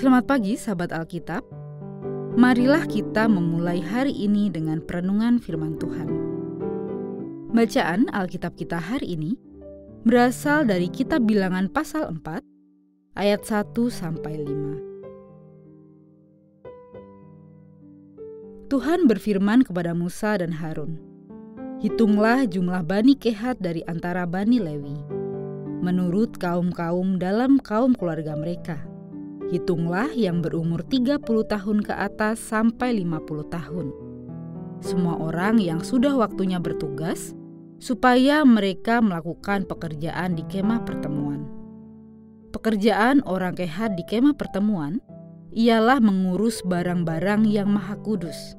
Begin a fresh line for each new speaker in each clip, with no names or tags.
Selamat pagi sahabat Alkitab. Marilah kita memulai hari ini dengan perenungan firman Tuhan. Bacaan Alkitab kita hari ini berasal dari kitab Bilangan pasal 4 ayat 1 sampai 5. Tuhan berfirman kepada Musa dan Harun, Hitunglah jumlah Bani Kehat dari antara Bani Lewi, menurut kaum-kaum dalam kaum keluarga mereka Hitunglah yang berumur 30 tahun ke atas sampai 50 tahun. Semua orang yang sudah waktunya bertugas supaya mereka melakukan pekerjaan di kemah pertemuan. Pekerjaan orang kehat di kemah pertemuan ialah mengurus barang-barang yang maha kudus.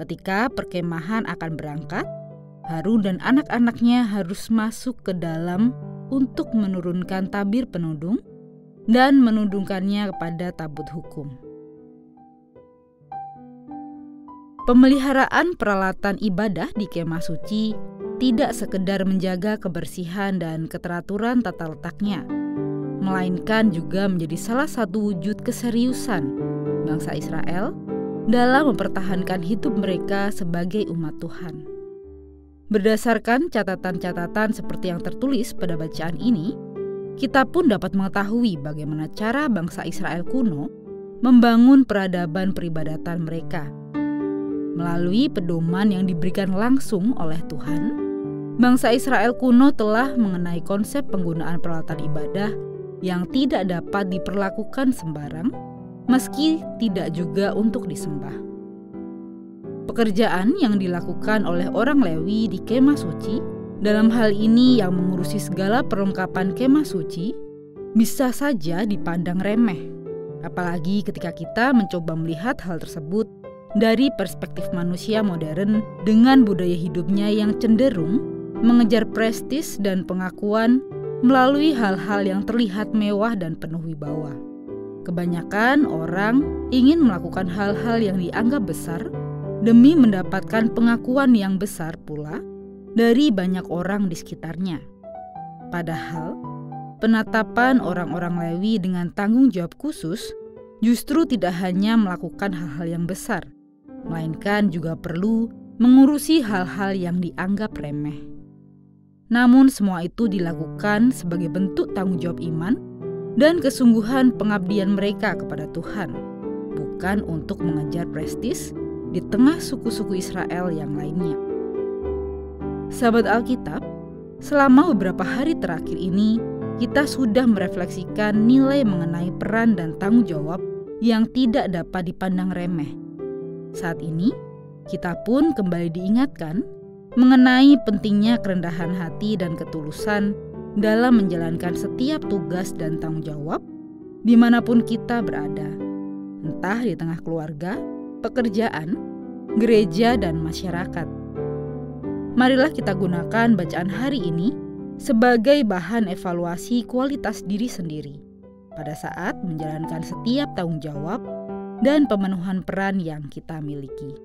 Ketika perkemahan akan berangkat, Harun dan anak-anaknya harus masuk ke dalam untuk menurunkan tabir penudung dan menundungkannya kepada tabut hukum. Pemeliharaan peralatan ibadah di kemah suci tidak sekedar menjaga kebersihan dan keteraturan tata letaknya, melainkan juga menjadi salah satu wujud keseriusan bangsa Israel dalam mempertahankan hidup mereka sebagai umat Tuhan. Berdasarkan catatan-catatan seperti yang tertulis pada bacaan ini, kita pun dapat mengetahui bagaimana cara bangsa Israel kuno membangun peradaban peribadatan mereka. Melalui pedoman yang diberikan langsung oleh Tuhan, bangsa Israel kuno telah mengenai konsep penggunaan peralatan ibadah yang tidak dapat diperlakukan sembarang, meski tidak juga untuk disembah. Pekerjaan yang dilakukan oleh orang Lewi di kemah suci dalam hal ini yang mengurusi segala perlengkapan kemah suci bisa saja dipandang remeh. Apalagi ketika kita mencoba melihat hal tersebut dari perspektif manusia modern dengan budaya hidupnya yang cenderung mengejar prestis dan pengakuan melalui hal-hal yang terlihat mewah dan penuh wibawa. Kebanyakan orang ingin melakukan hal-hal yang dianggap besar demi mendapatkan pengakuan yang besar pula dari banyak orang di sekitarnya. Padahal, penatapan orang-orang Lewi dengan tanggung jawab khusus justru tidak hanya melakukan hal-hal yang besar, melainkan juga perlu mengurusi hal-hal yang dianggap remeh. Namun, semua itu dilakukan sebagai bentuk tanggung jawab iman dan kesungguhan pengabdian mereka kepada Tuhan, bukan untuk mengejar prestis di tengah suku-suku Israel yang lainnya. Sahabat Alkitab, selama beberapa hari terakhir ini, kita sudah merefleksikan nilai mengenai peran dan tanggung jawab yang tidak dapat dipandang remeh. Saat ini, kita pun kembali diingatkan mengenai pentingnya kerendahan hati dan ketulusan dalam menjalankan setiap tugas dan tanggung jawab di mana pun kita berada, entah di tengah keluarga, pekerjaan, gereja, dan masyarakat marilah kita gunakan bacaan hari ini sebagai bahan evaluasi kualitas diri sendiri pada saat menjalankan setiap tanggung jawab dan pemenuhan peran yang kita miliki.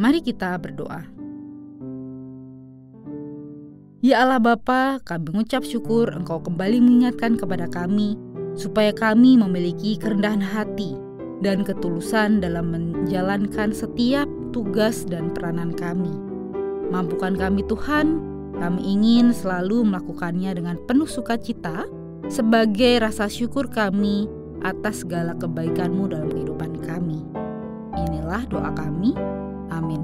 Mari kita berdoa. Ya Allah Bapa, kami mengucap syukur Engkau kembali mengingatkan kepada kami supaya kami memiliki kerendahan hati dan ketulusan dalam menjalankan setiap tugas dan peranan kami. Mampukan kami Tuhan, kami ingin selalu melakukannya dengan penuh sukacita sebagai rasa syukur kami atas segala kebaikan-Mu dalam kehidupan kami. Inilah doa kami. Amin.